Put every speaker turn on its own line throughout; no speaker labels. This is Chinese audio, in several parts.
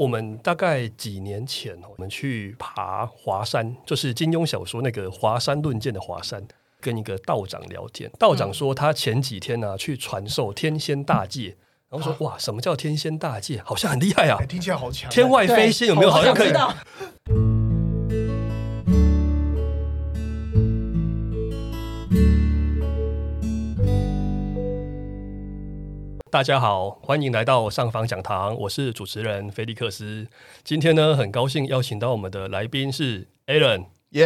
我们大概几年前，我们去爬华山，就是金庸小说那个华山论剑的华山，跟一个道长聊天。道长说他前几天呢去传授天仙大戒，然后说哇，什么叫天仙大戒？好像很厉害啊
哎，听起来好强。
天外飞仙有没有？好像可以大家好，欢迎来到上方讲堂，我是主持人菲利克斯。今天呢，很高兴邀请到我们的来宾是 Alan，
耶！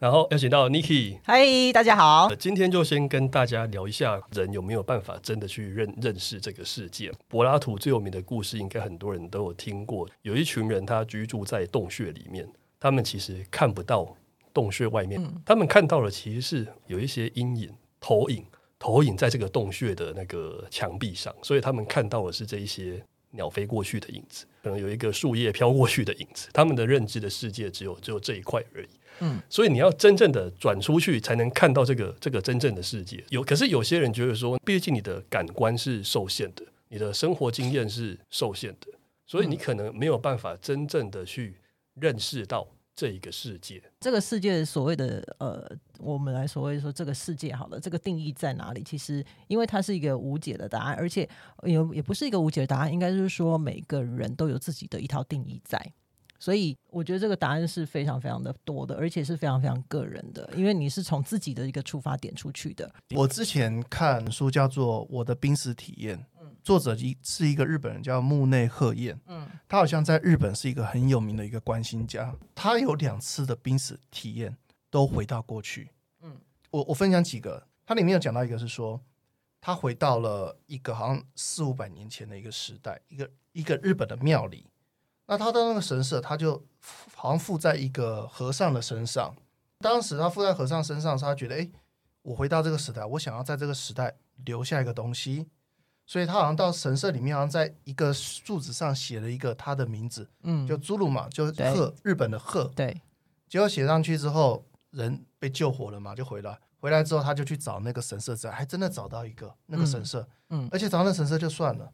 然后邀请到 Niki。
嗨，大家好
呃。今天就先跟大家聊一下，人有没有办法真的去认认识这个世界？柏拉图最有名的故事，应该很多人都有听过。有一群人，他居住在洞穴里面，他们其实看不到洞穴外面，他们看到的其实是有一些阴影、投影、投影在这个洞穴的那个墙壁上，所以他们看到的是这一些鸟飞过去的影子，可能有一个树叶飘过去的影子。他们的认知的世界只有只有这一块而已。嗯所以你要真正的转出去，才能看到这个这个真正的世界。有，可是有些人觉得说，毕竟你的感官是受限的，你的生活经验是受限的，所以你可能没有办法真正的去认识到这一个世界。
这个世界所谓的呃，我们来所谓说这个世界好了，这个定义在哪里？其实因为它是一个无解的答案，而且也也不是一个无解的答案，应该就是说每个人都有自己的一套定义在。所以我觉得这个答案是非常非常的多的，而且是非常非常个人的，因为你是从自己的一个出发点出去的。
我之前看书叫做《我的濒死体验》，作者一是一个日本人叫木内鹤彦，
嗯
他好像在日本是一个很有名的一个关心家，他有两次的濒死体验都回到过去。
嗯
我我分享几个，它里面有讲到一个是说，他回到了一个好像四五百年前的一个时代，一个一个日本的庙里。那他的那个神社，他就好像附在一个和尚的身上。当时他附在和尚身上他觉得，哎，我回到这个时代，我想要在这个时代留下一个东西，所以他好像到神社里面，好像在一个柱子上写了一个他的名字，
嗯，
就朱鲁嘛，就是鹤，日本的鹤。
对，
结果写上去之后，人被救活了嘛，就回来。回来之后，他就去找那个神社，还真的找到一个那个神社，
嗯。
而且找到那神社就算了，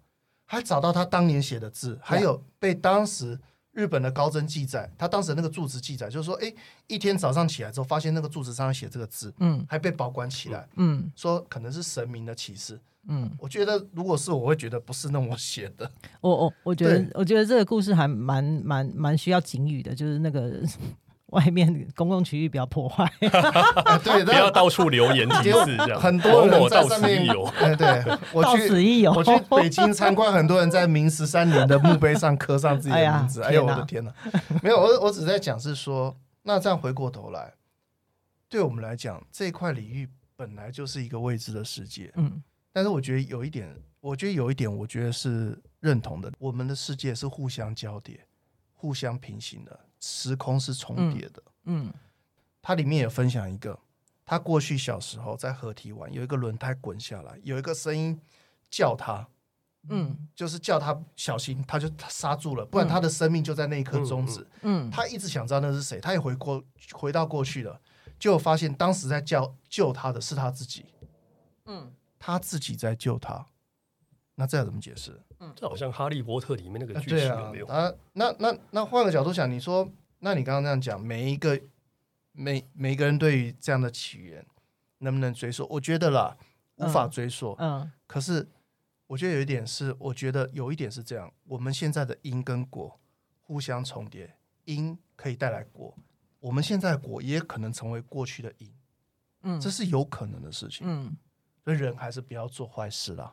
还找到他当年写的字，还有被当时日本的高僧记载，他当时那个住址记载，就是说，哎，一天早上起来之后，发现那个柱子上写这个字，
嗯。
还被保管起来，
嗯。
说可能是神明的启示。
嗯，
我觉得如果是我，会觉得不是那么写的，
我我我觉得我觉得这个故事还蛮蛮蛮需要警语的，就是那个外面公共区域不要破坏。
啊对，
不要到处留言提示这样，
很多人
某某到
在上面
此一游。
哎，对我
到
去
此一游
我去北京参观，很多人在明十三年的墓碑上刻上自己的名字。哎呦，我的天哪！没有，我我只在讲是说，那这样回过头来，对我们来讲，这块领域本来就是一个未知的世界。
嗯
但是我觉得有一点，我觉得有一点，我觉得是认同的。我们的世界是互相交叠、互相平行的，时空是重叠的。
嗯
它里面也分享一个，他过去小时候在河堤玩，有一个轮胎滚下来，有一个声音叫他，
嗯
就是叫他小心，他就刹住了，不然他的生命就在那一刻终止。
嗯
他一直想知道那是谁，他也回过回到过去了，就发现当时在叫救他的是他自己，
嗯
他自己在救他。那这要怎么解释？
这好像《哈利波特》里面那个
啊
剧情
啊
有没有？，
啊，那那那换个角度想，你说，那你刚刚那样讲，每一个每每一个人对于这样的起源能不能追溯？我觉得啦，无法
嗯
追溯。
嗯
可是我觉得有一点是，我觉得有一点是这样，我们现在的因跟果互相重叠，因可以带来果，我们现在果也可能成为过去的因，
嗯，
这是有可能的事情。
嗯
所以人还是不要做坏事啦。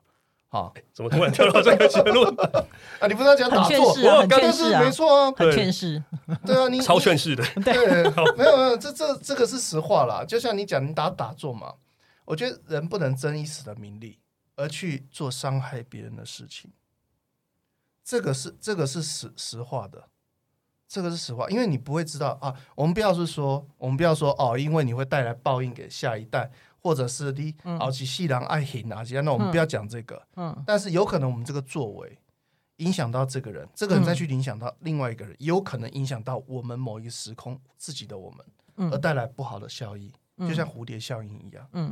好
怎么突然跳到这个结论？
啊，你不是要讲打坐？
劝世啊，很
但是没错啊，
很
对
劝世。
对啊，你
超劝世的，
对，没有没有，这这这个是实话啦。就像你讲，你打打坐嘛，我觉得人不能争一时的名利，而去做伤害别人的事情。这个是这个是实实话的，这个是实话，因为你不会知道啊。我们不要是说，我们不要说哦，因为你会带来报应给下一代，或者是你熬起细郎爱 hin 啊，那我们不要讲这个。
嗯。
但是有可能我们这个作为影响到这个人，这个人再去影响到另外一个人，有可能影响到我们某一个时空自己的我们，而
嗯
带来不好的效益，
嗯。
就像蝴蝶效应一样。
嗯。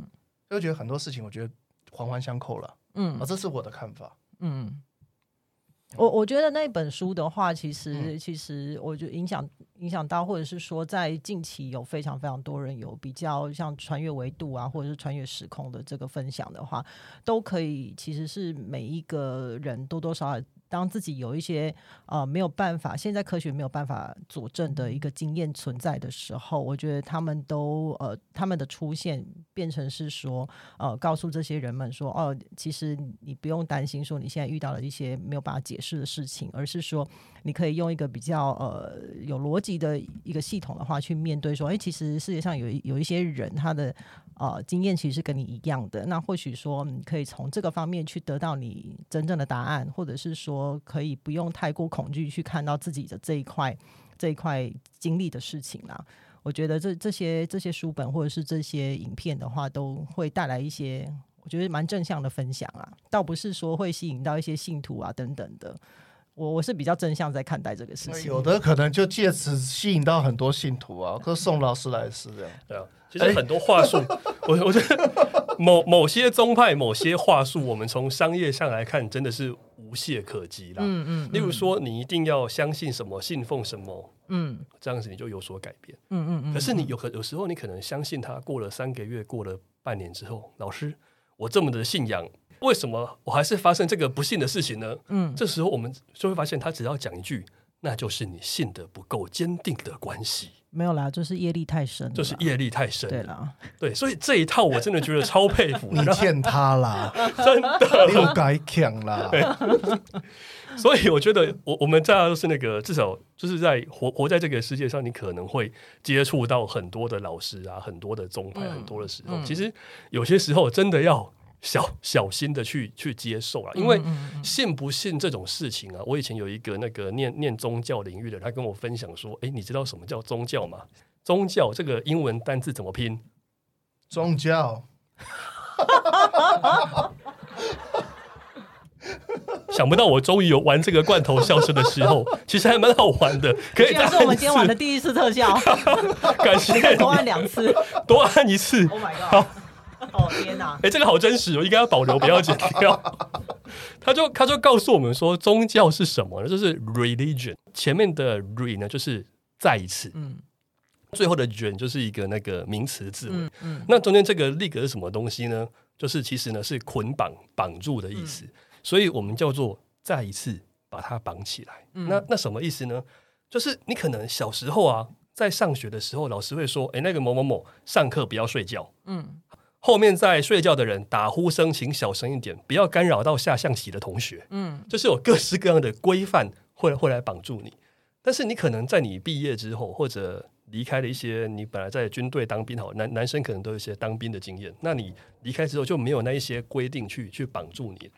所以我觉得很多事情，我觉得环环相扣了。
嗯。
啊，这是我的看法。
嗯，我我觉得那本书的话，其实、
嗯
其实我就影响影响到，或者是说在近期有非常非常多人有比较像穿越维度啊，或者是穿越时空的这个分享的话，都可以其实是每一个人多多少少。当自己有一些呃没有办法，现在科学没有办法佐证的一个经验存在的时候，我觉得他们都呃他们的出现变成是说呃告诉这些人们说哦，其实你不用担心说你现在遇到了一些没有办法解释的事情，而是说你可以用一个比较呃有逻辑的一个系统的话去面对说，哎，其实世界上有有一些人他的呃经验其实是跟你一样的，那或许说你可以从这个方面去得到你真正的答案，或者是说可以不用太过恐惧去看到自己的这一块这一块经历的事情啦。我觉得这这些这些书本或者是这些影片的话，都会带来一些我觉得蛮正向的分享啊，倒不是说会吸引到一些信徒啊等等的。我我是比较正向在看待这个事情。
有的可能就借此吸引到很多信徒啊，跟宋老师来是这样。
对啊，其实很多话术，我我觉得某某些宗派、某些话术，我们从商业上来看，真的是无懈可击啦。
嗯嗯，
例如说，你一定要相信什么、信奉什么，
嗯
这样子你就有所改变。
嗯嗯嗯，
可是你有可有时候你可能相信他，过了三个月，过了半年之后，老师，我这么的信仰，为什么我还是发生这个不幸的事情呢？
嗯
这时候我们就会发现，他只要讲一句，那就是你信的不够坚定的关系，
没有啦，就是业力太深，
就是业力太深。
对啦，
对，所以这一套我真的觉得超佩服。
你欠他啦，
真的，
你有改强啦。
所以我觉得我我们大家都是那个，至少就是在活活在这个世界上，你可能会接触到很多的老师啊，很多的宗派，
嗯
很多的时候，
嗯
其实有些时候真的要小 小心的去去接受了，因为信不信这种事情啊，我以前有一个那个念念宗教领域的，他跟我分享说，哎，你知道什么叫宗教吗？宗教这个英文单字怎么拼？
宗教
想不到我终于有玩这个罐头笑声的时候，其实还蛮好玩的，可以
这是我们今天玩的，第一次特效，
感谢
多按，两次。
多按一次。
Oh my god！哦天哪！
哎、这个好真实哦，应该要保留，不要剪掉。他就他就告诉我们说，宗教是什么呢？就是 religion，前面的 re 呢就是再一次，
嗯
最后的 gen 就是一个那个名词字尾。
嗯嗯
那中间这个 leg 是什么东西呢？就是其实呢是捆绑、绑住的意思，所以我们叫做再一次把它绑起来。
嗯
那那什么意思呢？就是你可能小时候啊，在上学的时候，老师会说：“哎，那个某某某上课不要睡觉。”
嗯
后面在睡觉的人打呼声请小声一点，不要干扰到下象棋的同学。
嗯
就是有各式各样的规范会会来绑住你。但是你可能在你毕业之后，或者离开了一些你本来在军队当兵好，男男生可能都有一些当兵的经验。那你离开之后就没有那一些规定去去绑住你。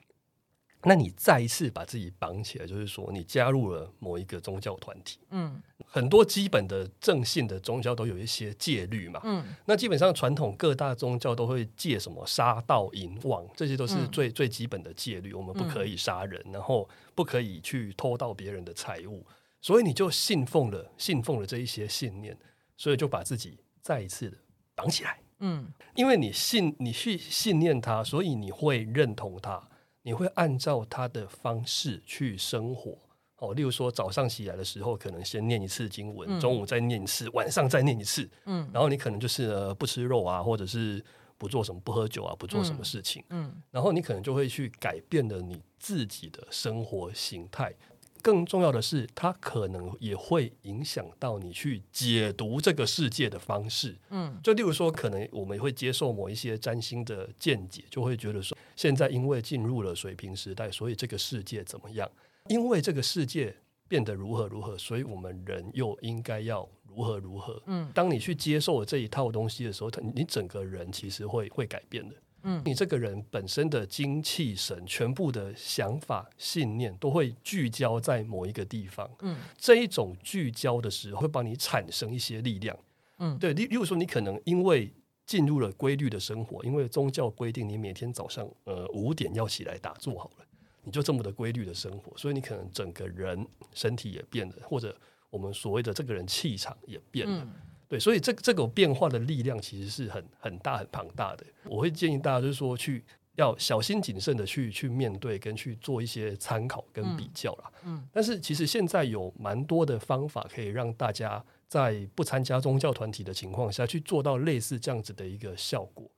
那你再一次把自己绑起来，就是说你加入了某一个宗教团体。
嗯
很多基本的正信的宗教都有一些戒律嘛，
嗯
那基本上传统各大宗教都会戒什么杀盗淫妄，这些都是
嗯
最、最基本的戒律。我们不可以杀人，然后不可以去偷盗别人的财物，所以你就信奉了信奉了这一些信念，所以就把自己再一次的绑起来。
嗯
因为你信你去信念他，所以你会认同他，你会按照他的方式去生活。哦，例如说早上起来的时候，可能先念一次经文，
嗯
中午再念一次，晚上再念一次，
嗯
然后你可能就是呃不吃肉啊，或者是不做什么不喝酒啊，不做什么事情，
嗯
然后你可能就会去改变了你自己的生活形态。更重要的是，它可能也会影响到你去解读这个世界的方式。
嗯
就例如说，可能我们会接受某一些占星的见解，就会觉得说，现在因为进入了水平时代，所以这个世界怎么样？因为这个世界变得如何如何，所以我们人又应该要如何如何。
嗯
当你去接受了这一套东西的时候，它你整个人其实会会改变的。
嗯
你这个人本身的精气神，全部的想法、信念都会聚焦在某一个地方。
嗯
这一种聚焦的时候，会帮你产生一些力量。
嗯
对，例例如说，你可能因为进入了规律的生活，因为宗教规定你每天早上呃五点要起来打坐好了，你就这么的规律的生活，所以你可能整个人身体也变了，或者我们所谓的这个人气场也变了。
嗯
对，所以这这个变化的力量其实是很很大很庞大的。我会建议大家就是说去要小心谨慎的去去面对，跟去做一些参考跟比较啦。
嗯，
但是其实现在有蛮多的方法可以让大家在不参加宗教团体的情况下去做到类似这样子的一个效果。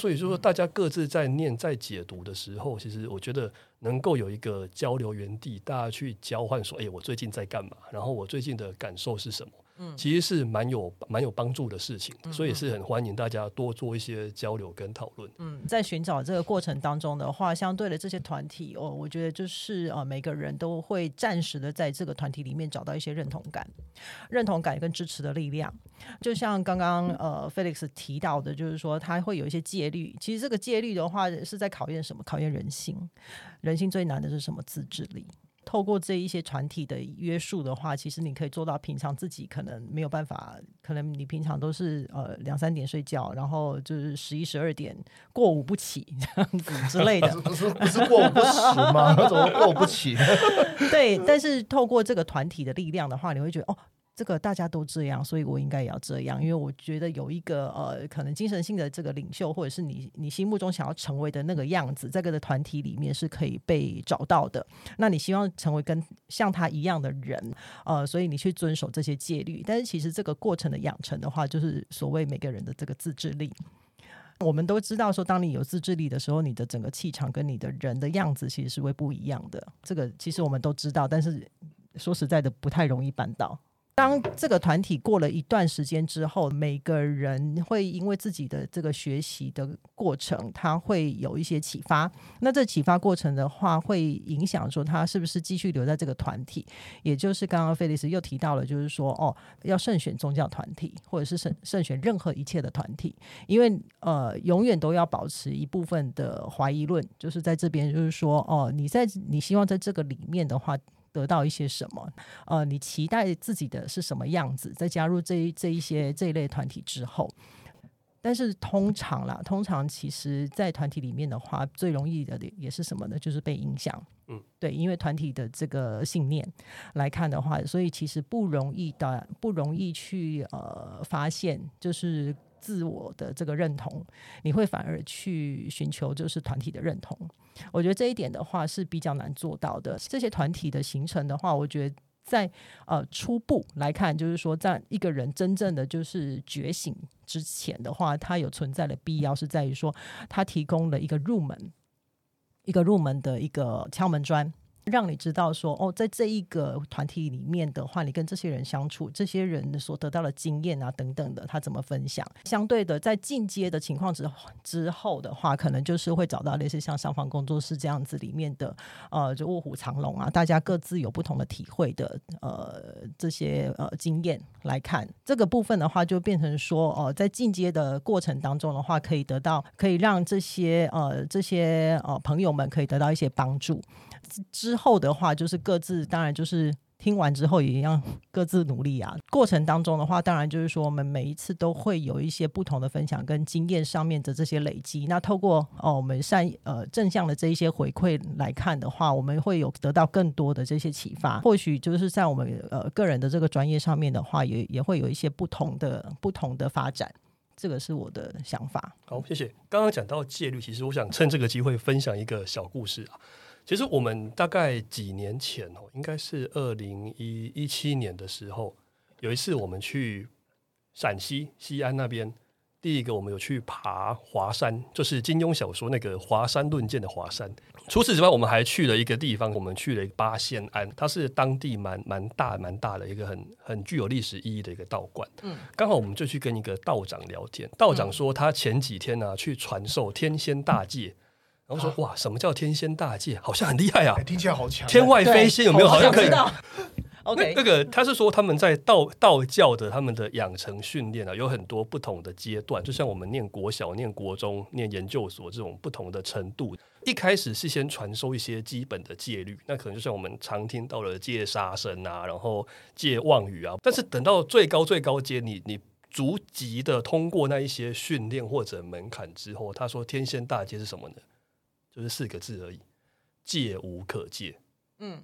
所以说，大家各自在念、在解读的时候，其实我觉得能够有一个交流园地，大家去交换说：“哎，我最近在干嘛？然后我最近的感受是什么？”嗯，其实是蛮有蛮有帮助的事情，所以也是很欢迎大家多做一些交流跟讨论。
嗯，在寻找这个过程当中的话，相对的这些团体哦，我觉得就是呃，每个人都会暂时的在这个团体里面找到一些认同感、认同感跟支持的力量。就像刚刚呃，Felix 提到的，就是说他会有一些戒律。其实这个戒律的话，是在考验什么？考验人性。人性最难的是什么？自制力。透过这一些团体的约束的话，其实你可以做到平常自己可能没有办法，可能你平常都是呃两三点睡觉，然后就是十一十二点过午不起 这样子之类的，
不是不是过午不食吗？怎么过午不起？
对，但是透过这个团体的力量的话，你会觉得哦。这个大家都这样，所以我应该也要这样，因为我觉得有一个呃，可能精神性的这个领袖，或者是你你心目中想要成为的那个样子，在这个团体里面是可以被找到的。那你希望成为跟像他一样的人，呃，所以你去遵守这些戒律。但是其实这个过程的养成的话，就是所谓每个人的这个自制力。我们都知道说，当你有自制力的时候，你的整个气场跟你的人的样子其实是会不一样的。这个其实我们都知道，但是说实在的，不太容易办到。当这个团体过了一段时间之后，每个人会因为自己的这个学习的过程，他会有一些启发。那这启发过程的话，会影响说他是不是继续留在这个团体。也就是刚刚菲利斯又提到了，就是说哦，要慎选宗教团体，或者是慎慎选任何一切的团体，因为呃，永远都要保持一部分的怀疑论，就是在这边，就是说哦，你在你希望在这个里面的话。得到一些什么？呃，你期待自己的是什么样子？在加入这一这一些这一类团体之后，但是通常啦，通常其实，在团体里面的话，最容易的也是什么呢？就是被影响。嗯，对，因为团体的这个信念来看的话，所以其实不容易的，不容易去呃发现，就是自我的这个认同，你会反而去寻求就是团体的认同。我觉得这一点的话是比较难做到的。这些团体的形成的话，我觉得在呃初步来看，就是说在一个人真正的就是觉醒之前的话，它有存在的必要是在于说，它提供了一个入门，一个入门的一个敲门砖。让你知道说哦，在这一个团体里面的话，你跟这些人相处，这些人所得到的经验啊等等的，他怎么分享？相对的，在进阶的情况之之后的话，可能就是会找到类似像上方工作室这样子里面的呃，就卧虎藏龙啊，大家各自有不同的体会的呃这些呃经验来看这个部分的话，就变成说哦，在进阶的过程当中的话，可以得到可以让这些呃这些呃朋友们可以得到一些帮助。之后的话，就是各自当然就是听完之后也一样 各自努力啊。过程当中的话，当然就是说我们每一次都会有一些不同的分享跟经验上面的这些累积。那透过哦我们善呃正向的这一些回馈来看的话，我们会有得到更多的这些启发。或许就是在我们呃个人的这个专业上面的话，也也会有一些不同的不同的发展。这个是我的想法。
好，谢谢。刚刚讲到戒律，其实我想趁这个机会分享一个小故事啊。其实我们大概几年前哦，应该是二零一一七年的时候，有一次我们去陕西西安那边，第一个我们有去爬华山，就是金庸小说那个华山论剑的华山。除此之外，我们还去了一个地方，我们去了八仙庵，它是当地蛮蛮大蛮大的一个很很具有历史意义的一个道观。嗯，刚好我们就去跟一个道长聊天，道长说他前几天呢去传授天仙大戒。然后说哇，什么叫天仙大戒？好像很厉害啊！
听起来好强。
天外飞仙有没有？好像可以。
OK，
那个他是说他们在道道教的他们的养成训练啊，有很多不同的阶段，就像我们念国小、念国中、念研究所这种不同的程度。一开始是先传授一些基本的戒律，那可能就像我们常听到的戒杀生啊，然后戒妄语啊。但是等到最高最高阶，你你逐级的通过那一些训练或者门槛之后，他说天仙大戒是什么呢？就是四个字而已，戒无可戒。嗯，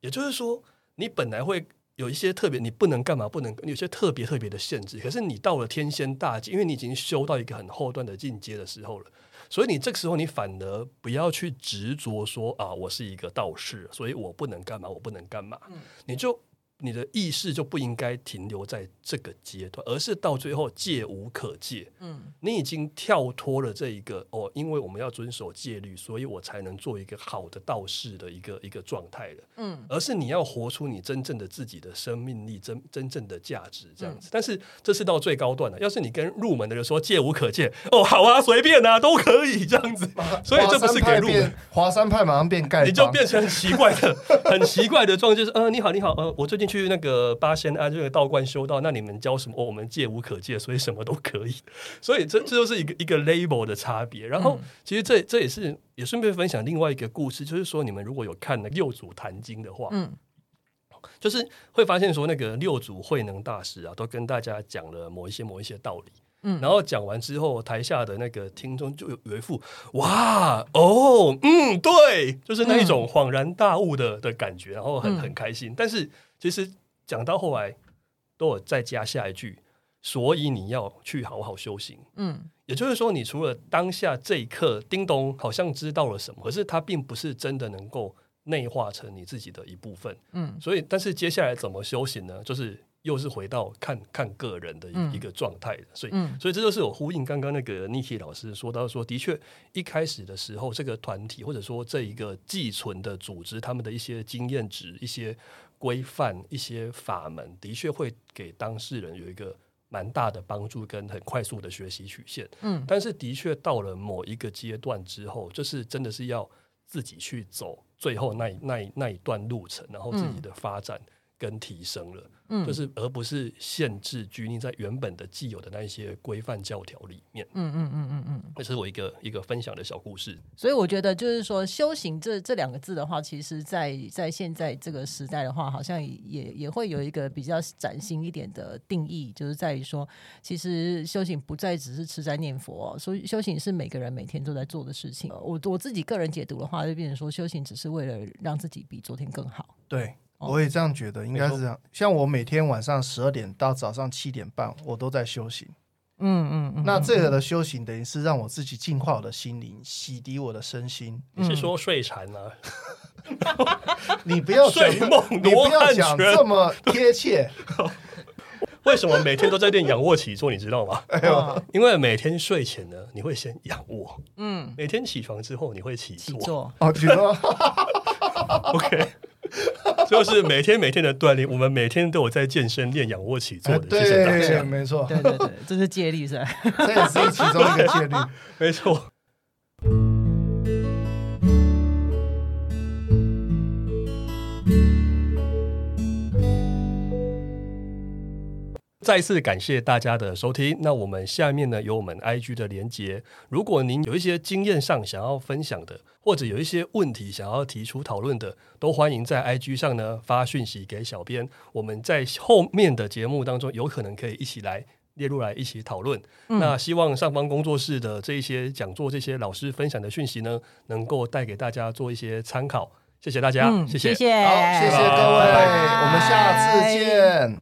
也就是说，你本来会有一些特别，你不能干嘛，不能有些特别特别的限制。可是你到了天仙大界，因为你已经修到一个很后段的进阶的时候了，所以你这个时候你反而不要去执着说啊，我是一个道士，所以我不能干嘛，我不能干嘛，你就。你的意识就不应该停留在这个阶段，而是到最后戒无可戒。嗯，你已经跳脱了这一个哦，因为我们要遵守戒律，所以我才能做一个好的道士的一个一个状态了。嗯，而是你要活出你真正的自己的生命力，真真正的价值这样子。但是这是到最高段了。要是你跟入门的人说戒无可戒，哦，好啊，随便啊，都可以这样子。所以这不是给入门。
华山派马上变盖，
你就变成很奇怪的、很奇怪的状态，就是呃，你好，你好，呃，我最近。去那个八仙庵这个道观修道，那你们教什么？哦，我们戒无可戒，所以什么都可以。所以这 这就是一个一个 label 的差别。然后，其实这这也是也顺便分享另外一个故事，就是说，你们如果有看那六祖坛经的话，嗯，就是会发现说，那个六祖慧能大师啊，都跟大家讲了某一些某一些道理。嗯，然后讲完之后，台下的那个听众就有有一副哇哦，嗯，对，就是那一种恍然大悟的的感觉，然后很很开心。但是。其实讲到后来，都有再加下一句，所以你要去好好修行。嗯，也就是说，你除了当下这一刻，叮咚，好像知道了什么，可是它并不是真的能够内化成你自己的一部分。嗯，所以，但是接下来怎么修行呢？就是。又是回到看看个人的一个状态的，所以所以这就是有呼应刚刚那个 Niki 老师说到说，的确一开始的时候，这个团体或者说这一个寄存的组织，他们的一些经验值、一些规范、一些法门，的确会给当事人有一个蛮大的帮助跟很快速的学习曲线。嗯，但是的确到了某一个阶段之后，就是真的是要自己去走最后那那那一段路程，然后自己的发展。跟提升了，嗯，就是而不是限制拘泥在原本的既有的那一些规范教条里面，嗯嗯嗯嗯嗯，这是我一个一个分享的小故事。
所以我觉得就是说，修行这这两个字的话，其实，在在现在这个时代的话，好像也也会有一个比较崭新一点的定义，就是在于说，其实修行不再只是吃斋念佛，所以修行是每个人每天都在做的事情。我我自己个人解读的话，就变成说，修行只是为了让自己比昨天更好。
对。我也这样觉得，应该是这样。像我每天晚上十二点到早上七点半，我都在修行。嗯嗯嗯。那这个的修行，等于是让我自己净化我的心灵，洗涤我的身心。
你是说睡禅呢？
你不要
睡梦，
你不要讲这么贴切。
为什么每天都在练仰卧起坐？你知道吗？因为每天睡前呢，你会先仰卧。嗯。每天起床之后，你会起坐。
哦，起坐。
OK。就是每天每天的锻炼，我们每天都有在健身练仰卧起坐的，谢谢大家。
没错，
对对对，这是借力是吧？
这也是其中一个借力，
没错。再次感谢大家的收听。那我们下面呢有我们 IG 的连接，如果您有一些经验上想要分享的，或者有一些问题想要提出讨论的，都欢迎在 IG 上呢发讯息给小编。我们在后面的节目当中有可能可以一起来列入来一起讨论。那希望上方工作室的这一些讲座、这些老师分享的讯息呢，能够带给大家做一些参考。谢谢大家，
谢谢，
好，谢谢各位，我们下次见。